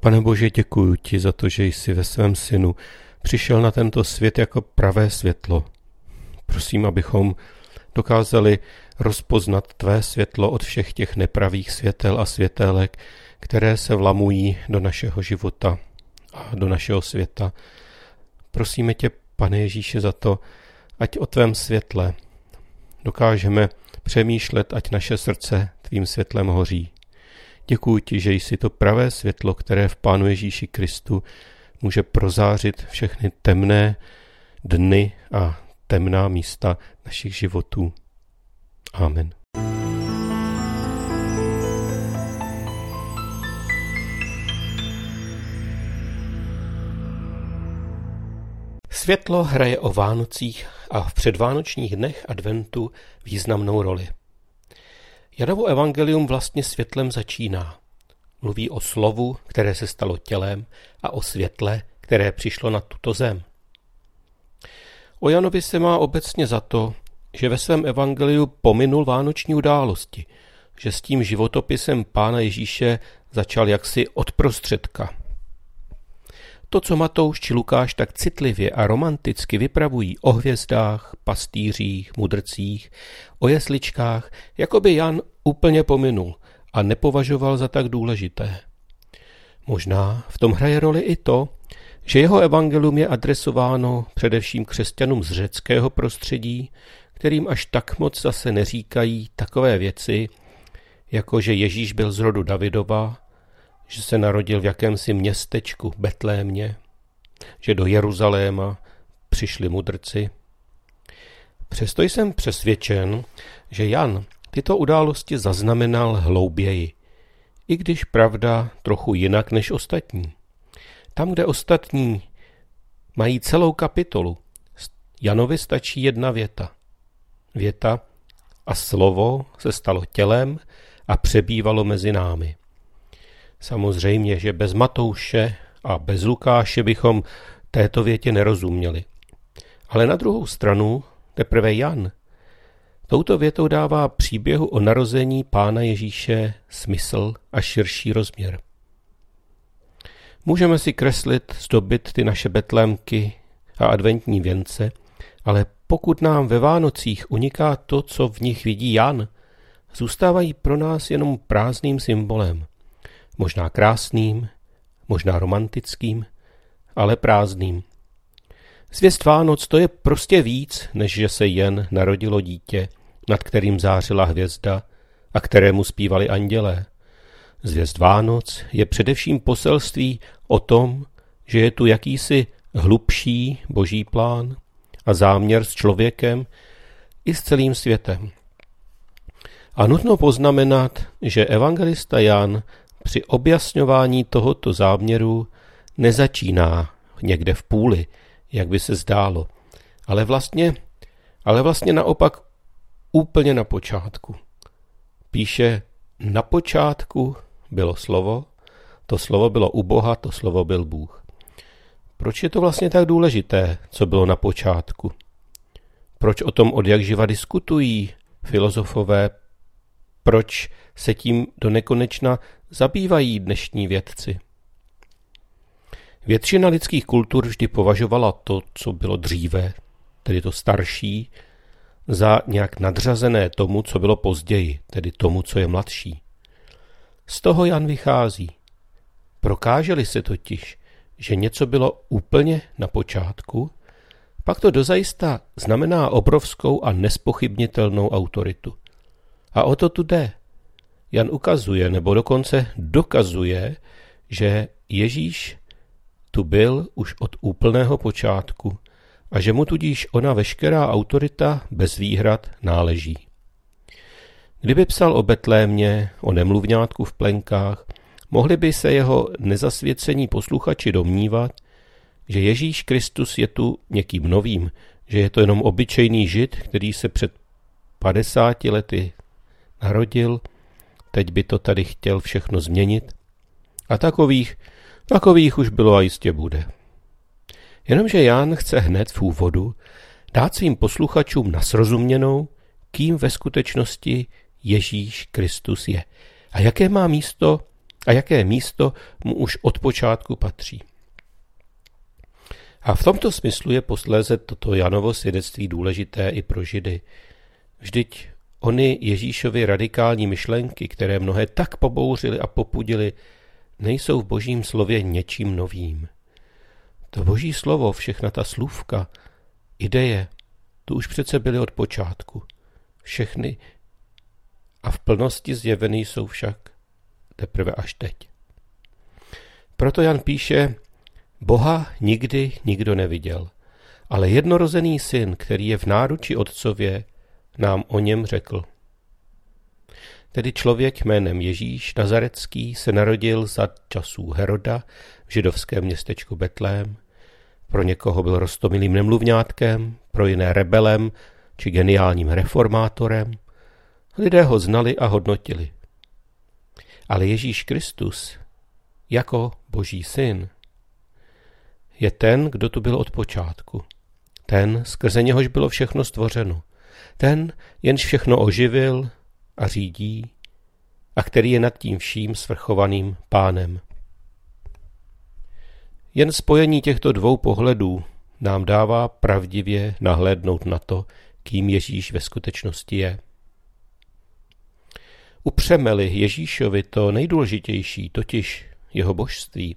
Pane Bože, děkuji ti za to, že jsi ve svém synu přišel na tento svět jako pravé světlo. Prosím, abychom dokázali rozpoznat tvé světlo od všech těch nepravých světel a světelek, které se vlamují do našeho života a do našeho světa. Prosíme tě, pane Ježíše, za to, ať o tvém světle dokážeme přemýšlet, ať naše srdce tvým světlem hoří. Děkuji ti, že jsi to pravé světlo, které v Pánu Ježíši Kristu může prozářit všechny temné dny a temná místa našich životů. Amen. Světlo hraje o Vánocích a v předvánočních dnech adventu významnou roli. Janovo evangelium vlastně světlem začíná. Mluví o slovu, které se stalo tělem a o světle, které přišlo na tuto zem. O Janovi se má obecně za to, že ve svém evangeliu pominul vánoční události, že s tím životopisem Pána Ježíše začal jaksi od prostředka. To, co Matouš či Lukáš tak citlivě a romanticky vypravují o hvězdách, pastýřích, mudrcích, o jesličkách, jako by Jan úplně pominul a nepovažoval za tak důležité. Možná v tom hraje roli i to, že jeho evangelium je adresováno především křesťanům z řeckého prostředí, kterým až tak moc zase neříkají takové věci, jako že Ježíš byl z rodu Davidova, že se narodil v jakémsi městečku Betlémě, že do Jeruzaléma přišli mudrci. Přesto jsem přesvědčen, že Jan tyto události zaznamenal hlouběji, i když pravda trochu jinak než ostatní. Tam, kde ostatní mají celou kapitolu, Janovi stačí jedna věta. Věta a slovo se stalo tělem a přebývalo mezi námi. Samozřejmě, že bez Matouše a bez Lukáše bychom této větě nerozuměli. Ale na druhou stranu teprve Jan touto větou dává příběhu o narození Pána Ježíše smysl a širší rozměr. Můžeme si kreslit, zdobit ty naše betlémky a adventní věnce, ale pokud nám ve Vánocích uniká to, co v nich vidí Jan, zůstávají pro nás jenom prázdným symbolem. Možná krásným, možná romantickým, ale prázdným. Zvěst Vánoc to je prostě víc, než že se jen narodilo dítě, nad kterým zářila hvězda a kterému zpívali andělé. Zvěst Vánoc je především poselství o tom, že je tu jakýsi hlubší boží plán a záměr s člověkem i s celým světem. A nutno poznamenat, že evangelista Jan při objasňování tohoto záměru nezačíná někde v půli, jak by se zdálo, ale vlastně, ale vlastně naopak úplně na počátku. Píše, na počátku bylo slovo, to slovo bylo u Boha, to slovo byl Bůh. Proč je to vlastně tak důležité, co bylo na počátku? Proč o tom od jak živa diskutují filozofové? Proč se tím do nekonečna zabývají dnešní vědci? Většina lidských kultur vždy považovala to, co bylo dříve, tedy to starší, za nějak nadřazené tomu, co bylo později, tedy tomu, co je mladší. Z toho Jan vychází. Prokáželi se totiž, že něco bylo úplně na počátku, pak to dozajista znamená obrovskou a nespochybnitelnou autoritu. A o to tu jde. Jan ukazuje, nebo dokonce dokazuje, že Ježíš tu byl už od úplného počátku a že mu tudíž ona veškerá autorita bez výhrad náleží. Kdyby psal o Betlémě, o nemluvňátku v plenkách, mohli by se jeho nezasvěcení posluchači domnívat, že Ježíš Kristus je tu někým novým, že je to jenom obyčejný žid, který se před 50 lety narodil, teď by to tady chtěl všechno změnit. A takových, takových už bylo a jistě bude. Jenomže Jan chce hned v úvodu dát svým posluchačům nasrozuměnou, kým ve skutečnosti Ježíš Kristus je a jaké má místo a jaké místo mu už od počátku patří. A v tomto smyslu je posléze toto Janovo svědectví důležité i pro Židy. Vždyť ony Ježíšovy radikální myšlenky, které mnohé tak pobouřily a popudily, nejsou v božím slově něčím novým. To boží slovo, všechna ta slůvka, ideje, tu už přece byly od počátku. Všechny a v plnosti zjevený jsou však teprve až teď. Proto Jan píše, Boha nikdy nikdo neviděl, ale jednorozený syn, který je v náruči otcově, nám o něm řekl. Tedy člověk jménem Ježíš Nazarecký se narodil za časů Heroda v židovském městečku Betlém. Pro někoho byl rostomilým nemluvňátkem, pro jiné rebelem či geniálním reformátorem. Lidé ho znali a hodnotili. Ale Ježíš Kristus, jako boží syn, je ten, kdo tu byl od počátku. Ten, skrze něhož bylo všechno stvořeno. Ten, jenž všechno oživil a řídí a který je nad tím vším svrchovaným pánem. Jen spojení těchto dvou pohledů nám dává pravdivě nahlédnout na to, kým Ježíš ve skutečnosti je. Upřeme-li Ježíšovi to nejdůležitější, totiž jeho božství,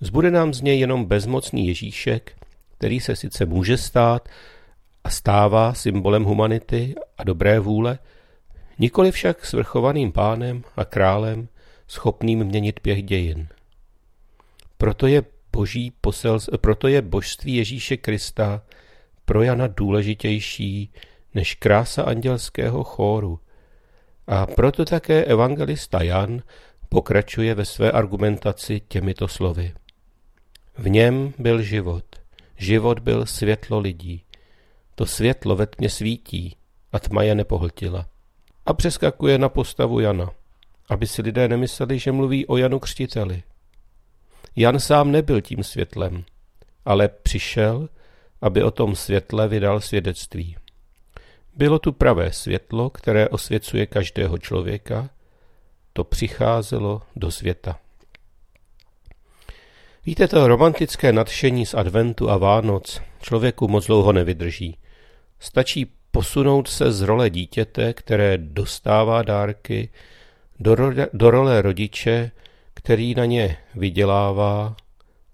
zbude nám z něj jenom bezmocný Ježíšek, který se sice může stát a stává symbolem humanity a dobré vůle, nikoli však svrchovaným pánem a králem, schopným měnit běh dějin. Proto je, boží posel, proto je božství Ježíše Krista pro Jana důležitější než krása andělského chóru. A proto také evangelista Jan pokračuje ve své argumentaci těmito slovy. V něm byl život, život byl světlo lidí. To světlo ve tmě svítí a tma je nepohltila. A přeskakuje na postavu Jana, aby si lidé nemysleli, že mluví o Janu Křtiteli. Jan sám nebyl tím světlem, ale přišel, aby o tom světle vydal svědectví. Bylo tu pravé světlo, které osvěcuje každého člověka, to přicházelo do světa. Víte, to romantické nadšení z adventu a Vánoc člověku moc dlouho nevydrží. Stačí posunout se z role dítěte, které dostává dárky, do role, do role rodiče, který na ně vydělává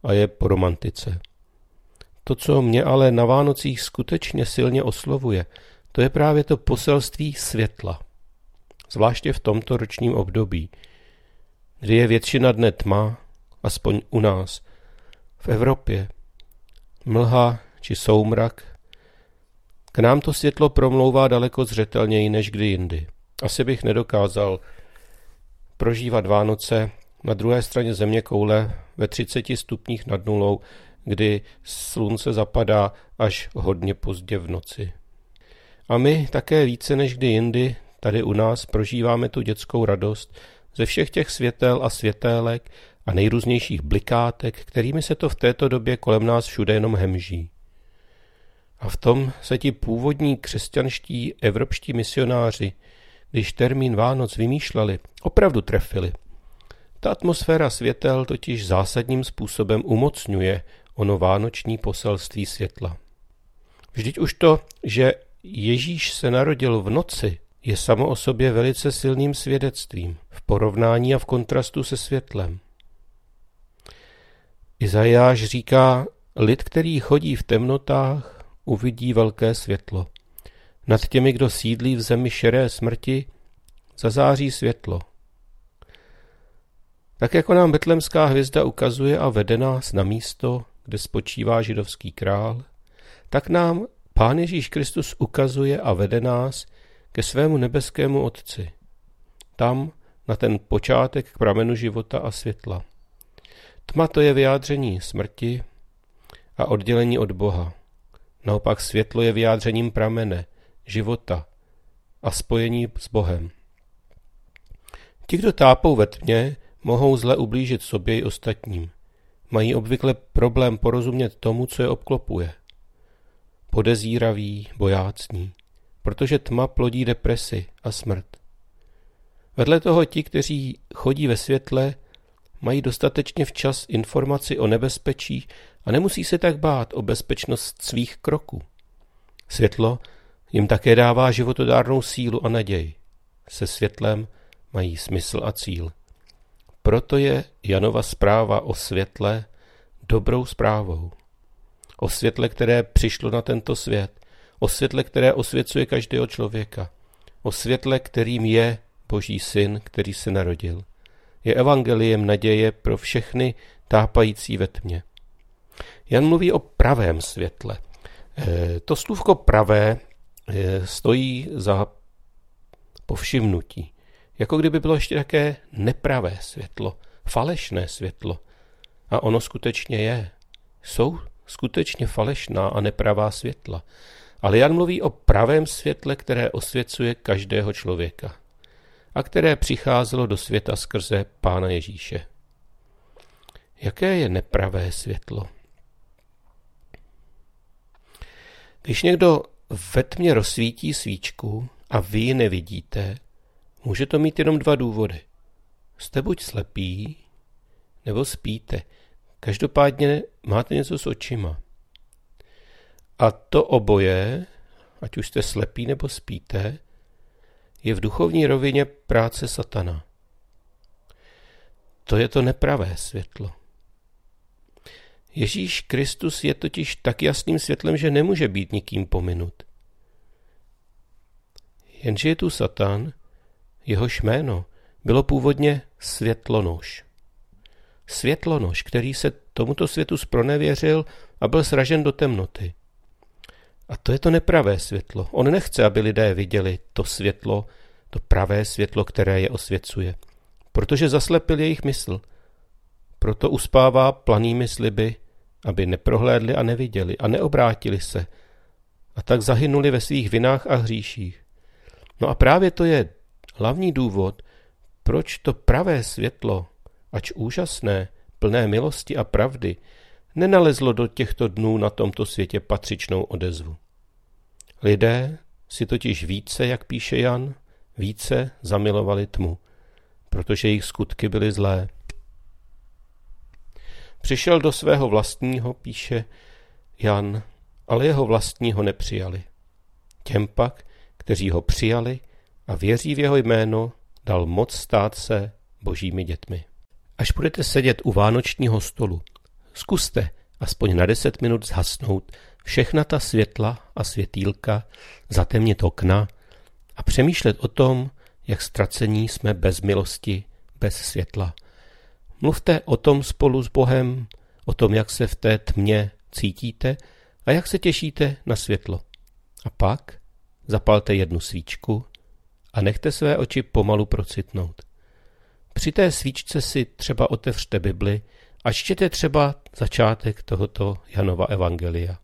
a je po romantice. To, co mě ale na Vánocích skutečně silně oslovuje, to je právě to poselství světla. Zvláště v tomto ročním období, kdy je většina dne tma, aspoň u nás, v Evropě. Mlha či soumrak. K nám to světlo promlouvá daleko zřetelněji než kdy jindy. Asi bych nedokázal prožívat Vánoce na druhé straně země koule ve 30 stupních nad nulou, kdy slunce zapadá až hodně pozdě v noci. A my také více než kdy jindy tady u nás prožíváme tu dětskou radost ze všech těch světel a světélek a nejrůznějších blikátek, kterými se to v této době kolem nás všude jenom hemží. A v tom se ti původní křesťanští evropští misionáři, když termín Vánoc vymýšleli, opravdu trefili. Ta atmosféra světel totiž zásadním způsobem umocňuje ono vánoční poselství světla. Vždyť už to, že Ježíš se narodil v noci, je samo o sobě velice silným svědectvím v porovnání a v kontrastu se světlem. Izajáš říká, lid, který chodí v temnotách, uvidí velké světlo. Nad těmi, kdo sídlí v zemi šeré smrti, zazáří světlo. Tak jako nám betlemská hvězda ukazuje a vede nás na místo, kde spočívá židovský král, tak nám Pán Ježíš Kristus ukazuje a vede nás ke svému nebeskému Otci. Tam, na ten počátek k pramenu života a světla. Tma to je vyjádření smrti a oddělení od Boha. Naopak světlo je vyjádřením pramene, života a spojení s Bohem. Ti, kdo tápou ve tmě, mohou zle ublížit sobě i ostatním. Mají obvykle problém porozumět tomu, co je obklopuje. Podezíraví, bojácní, protože tma plodí depresi a smrt. Vedle toho ti, kteří chodí ve světle, mají dostatečně včas informaci o nebezpečí a nemusí se tak bát o bezpečnost svých kroků. Světlo jim také dává životodárnou sílu a naději. Se světlem mají smysl a cíl. Proto je Janova zpráva o světle dobrou zprávou. O světle, které přišlo na tento svět. O světle, které osvěcuje každého člověka. O světle, kterým je Boží syn, který se narodil. Je evangeliem naděje pro všechny tápající ve tmě. Jan mluví o pravém světle. E, to slůvko pravé e, stojí za povšimnutí. Jako kdyby bylo ještě také nepravé světlo, falešné světlo. A ono skutečně je. Jsou skutečně falešná a nepravá světla. Ale Jan mluví o pravém světle, které osvěcuje každého člověka a které přicházelo do světa skrze Pána Ježíše. Jaké je nepravé světlo? Když někdo ve tmě rozsvítí svíčku a vy ji nevidíte, může to mít jenom dva důvody. Jste buď slepí, nebo spíte. Každopádně máte něco s očima. A to oboje, ať už jste slepí nebo spíte, je v duchovní rovině práce satana. To je to nepravé světlo. Ježíš Kristus je totiž tak jasným světlem, že nemůže být nikým pominut. Jenže je tu Satan, jehož jméno bylo původně světlonož. Světlonož, který se tomuto světu spronevěřil a byl sražen do temnoty. A to je to nepravé světlo. On nechce, aby lidé viděli to světlo, to pravé světlo, které je osvěcuje. Protože zaslepil jejich mysl. Proto uspává planými sliby, aby neprohlédli a neviděli a neobrátili se. A tak zahynuli ve svých vinách a hříších. No a právě to je hlavní důvod, proč to pravé světlo, ač úžasné, plné milosti a pravdy, nenalezlo do těchto dnů na tomto světě patřičnou odezvu. Lidé si totiž více, jak píše Jan, více zamilovali tmu, protože jejich skutky byly zlé. Přišel do svého vlastního, píše Jan, ale jeho vlastního nepřijali. Těm pak, kteří ho přijali a věří v jeho jméno, dal moc stát se božími dětmi. Až budete sedět u vánočního stolu, zkuste aspoň na deset minut zhasnout všechna ta světla a světýlka, zatemnit okna a přemýšlet o tom, jak ztracení jsme bez milosti, bez světla. Mluvte o tom spolu s Bohem, o tom, jak se v té tmě cítíte a jak se těšíte na světlo. A pak zapalte jednu svíčku a nechte své oči pomalu procitnout. Při té svíčce si třeba otevřte Bibli a čtěte třeba začátek tohoto Janova Evangelia.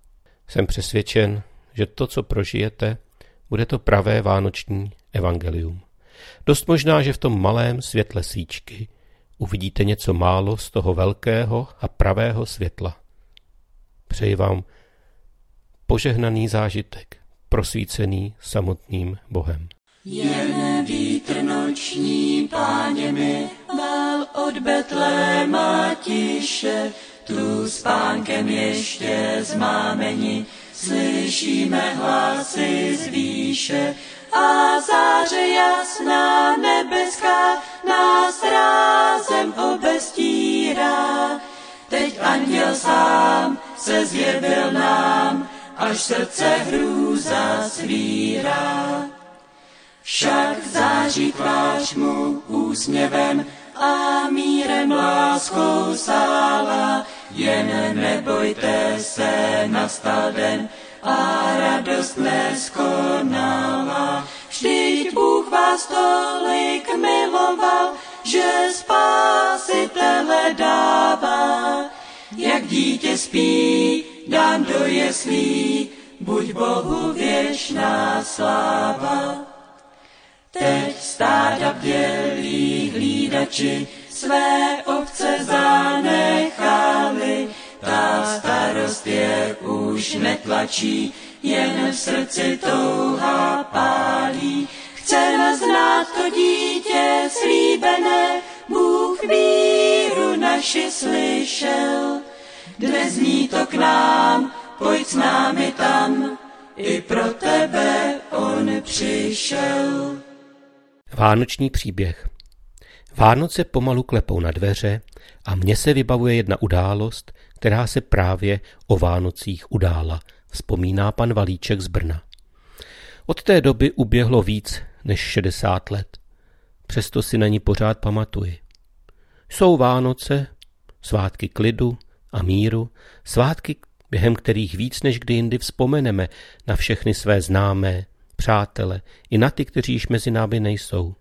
Jsem přesvědčen, že to, co prožijete, bude to pravé vánoční evangelium. Dost možná, že v tom malém světle svíčky uvidíte něco málo z toho velkého a pravého světla. Přeji vám požehnaný zážitek, prosvícený samotným Bohem. Jen vítr noční, páně mi, val od Betléma tiše, tu s pánkem ještě zmámeni, slyšíme hlasy z výše a záře jasná nebeská nás rázem obestírá. Teď anděl sám se zjevil nám, až srdce hrůza svírá. Však září tvář mu úsměvem a mírem láskou sála, jen nebojte se, nastal den a radost neskonala. Vždyť Bůh vás tolik miloval, že spásitele dává. Jak dítě spí, dám do jeslí, buď Bohu věčná sláva. Teď stáda bělí hlídači své ovce zanechali, ta starost je už netlačí, jen v srdci touha pálí. Chceme znát to dítě slíbené, Bůh víru naši slyšel. Dnes zní to k nám, pojď s námi tam, i pro tebe on přišel. Vánoční příběh Vánoce pomalu klepou na dveře a mně se vybavuje jedna událost, která se právě o Vánocích udála, vzpomíná pan Valíček z Brna. Od té doby uběhlo víc než 60 let. Přesto si na ní pořád pamatuji. Jsou Vánoce, svátky klidu a míru, svátky, během kterých víc než kdy jindy vzpomeneme na všechny své známé, přátele i na ty, kteří již mezi námi nejsou.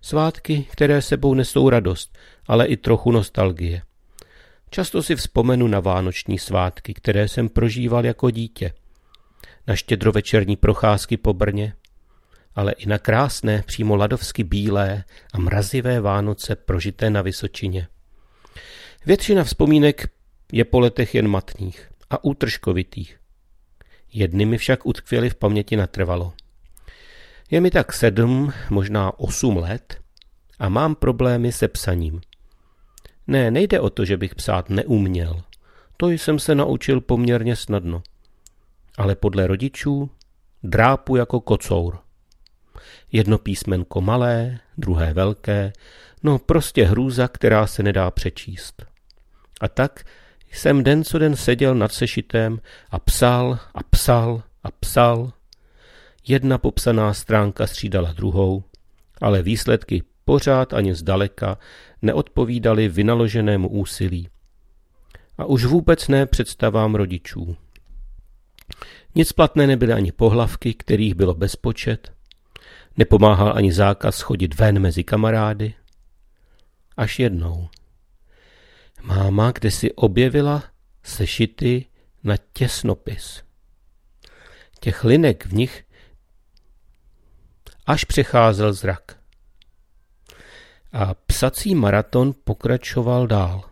Svátky, které sebou nesou radost, ale i trochu nostalgie. Často si vzpomenu na vánoční svátky, které jsem prožíval jako dítě. Na štědrovečerní procházky po Brně, ale i na krásné, přímo ladovsky bílé a mrazivé Vánoce prožité na Vysočině. Většina vzpomínek je po letech jen matných a útržkovitých. Jedny mi však utkvěly v paměti natrvalo. Je mi tak sedm, možná osm let a mám problémy se psaním. Ne, nejde o to, že bych psát neuměl. To jsem se naučil poměrně snadno. Ale podle rodičů drápu jako kocour. Jedno písmenko malé, druhé velké, no prostě hrůza, která se nedá přečíst. A tak jsem den co den seděl nad sešitem a psal a psal a psal. Jedna popsaná stránka střídala druhou, ale výsledky pořád ani zdaleka neodpovídaly vynaloženému úsilí. A už vůbec ne představám rodičů. Nic platné nebyly ani pohlavky, kterých bylo bezpočet, nepomáhal ani zákaz chodit ven mezi kamarády. Až jednou. Máma kde si objevila sešity na těsnopis. Těch linek v nich až přecházel zrak. A psací maraton pokračoval dál.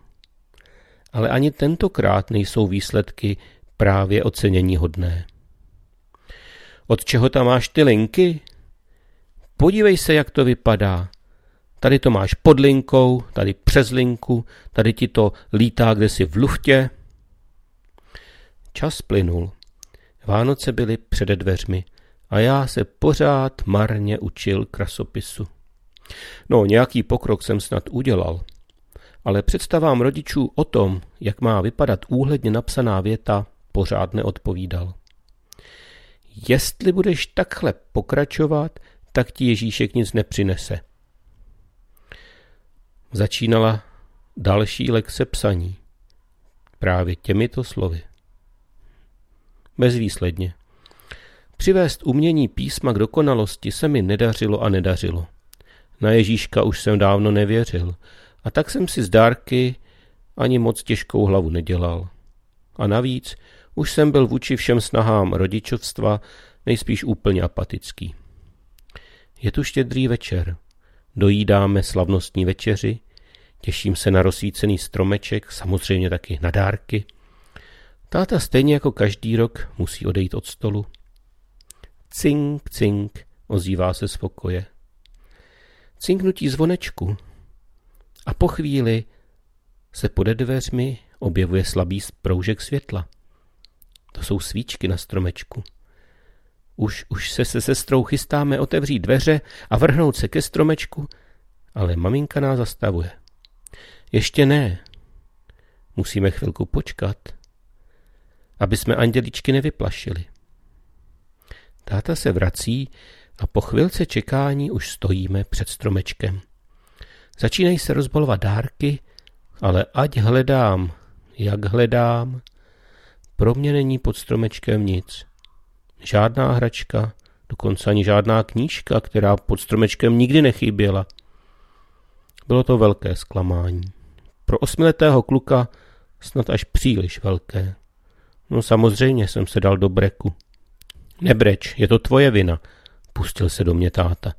Ale ani tentokrát nejsou výsledky právě ocenění hodné. Od čeho tam máš ty linky? Podívej se, jak to vypadá. Tady to máš pod linkou, tady přes linku, tady ti to lítá kde si v luftě. Čas plynul. Vánoce byly přede dveřmi a já se pořád marně učil krasopisu. No, nějaký pokrok jsem snad udělal, ale představám rodičů o tom, jak má vypadat úhledně napsaná věta, pořád neodpovídal. Jestli budeš takhle pokračovat, tak ti Ježíšek nic nepřinese. Začínala další lekce psaní. Právě těmito slovy. Bezvýsledně. Přivést umění písma k dokonalosti se mi nedařilo a nedařilo. Na Ježíška už jsem dávno nevěřil a tak jsem si z dárky ani moc těžkou hlavu nedělal. A navíc už jsem byl vůči všem snahám rodičovstva nejspíš úplně apatický. Je tu štědrý večer. Dojídáme slavnostní večeři, těším se na rozsvícený stromeček, samozřejmě taky na dárky. Táta stejně jako každý rok musí odejít od stolu. Cink, cink, ozývá se z pokoje. Cinknutí zvonečku. A po chvíli se pode dveřmi objevuje slabý proužek světla. To jsou svíčky na stromečku. Už, už se se sestrou chystáme otevřít dveře a vrhnout se ke stromečku, ale maminka nás zastavuje. Ještě ne. Musíme chvilku počkat, aby jsme anděličky nevyplašili. Táta se vrací a po chvilce čekání už stojíme před stromečkem. Začínají se rozbalovat dárky, ale ať hledám, jak hledám, pro mě není pod stromečkem nic. Žádná hračka, dokonce ani žádná knížka, která pod stromečkem nikdy nechyběla. Bylo to velké zklamání. Pro osmiletého kluka snad až příliš velké. No samozřejmě jsem se dal do breku. Nebreč, je to tvoje vina, pustil se do mě táta.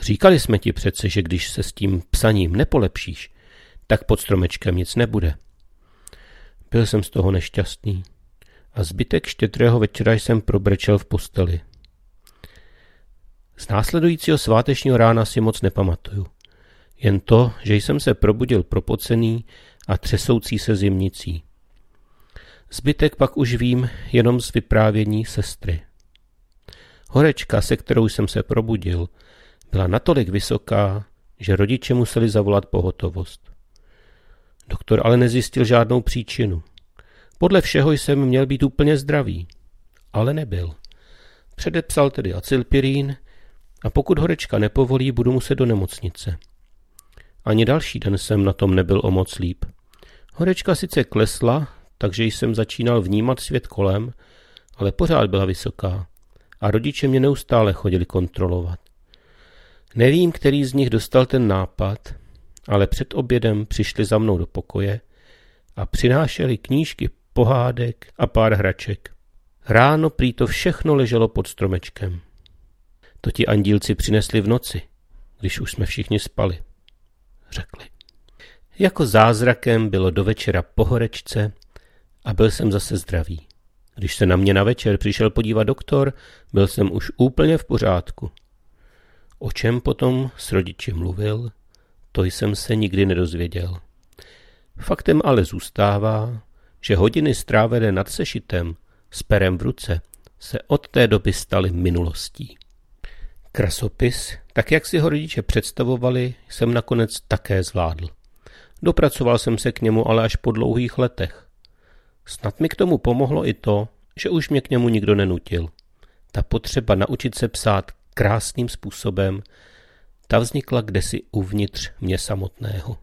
Říkali jsme ti přece, že když se s tím psaním nepolepšíš, tak pod stromečkem nic nebude. Byl jsem z toho nešťastný a zbytek štědrého večera jsem probrečel v posteli. Z následujícího svátečního rána si moc nepamatuju. Jen to, že jsem se probudil propocený a třesoucí se zimnicí. Zbytek pak už vím jenom z vyprávění sestry. Horečka, se kterou jsem se probudil, byla natolik vysoká, že rodiče museli zavolat pohotovost. Doktor ale nezjistil žádnou příčinu. Podle všeho jsem měl být úplně zdravý, ale nebyl. Předepsal tedy acylpirín a pokud horečka nepovolí, budu muset do nemocnice. Ani další den jsem na tom nebyl o moc líp. Horečka sice klesla, takže jsem začínal vnímat svět kolem, ale pořád byla vysoká a rodiče mě neustále chodili kontrolovat. Nevím, který z nich dostal ten nápad, ale před obědem přišli za mnou do pokoje a přinášeli knížky pohádek a pár hraček. Ráno prý to všechno leželo pod stromečkem. To ti andílci přinesli v noci, když už jsme všichni spali, řekli. Jako zázrakem bylo do večera po horečce a byl jsem zase zdravý. Když se na mě na večer přišel podívat doktor, byl jsem už úplně v pořádku. O čem potom s rodiči mluvil, to jsem se nikdy nedozvěděl. Faktem ale zůstává, že hodiny strávené nad sešitem s perem v ruce se od té doby staly minulostí. Krasopis, tak jak si ho rodiče představovali, jsem nakonec také zvládl. Dopracoval jsem se k němu ale až po dlouhých letech. Snad mi k tomu pomohlo i to, že už mě k němu nikdo nenutil. Ta potřeba naučit se psát krásným způsobem, ta vznikla kdesi uvnitř mě samotného.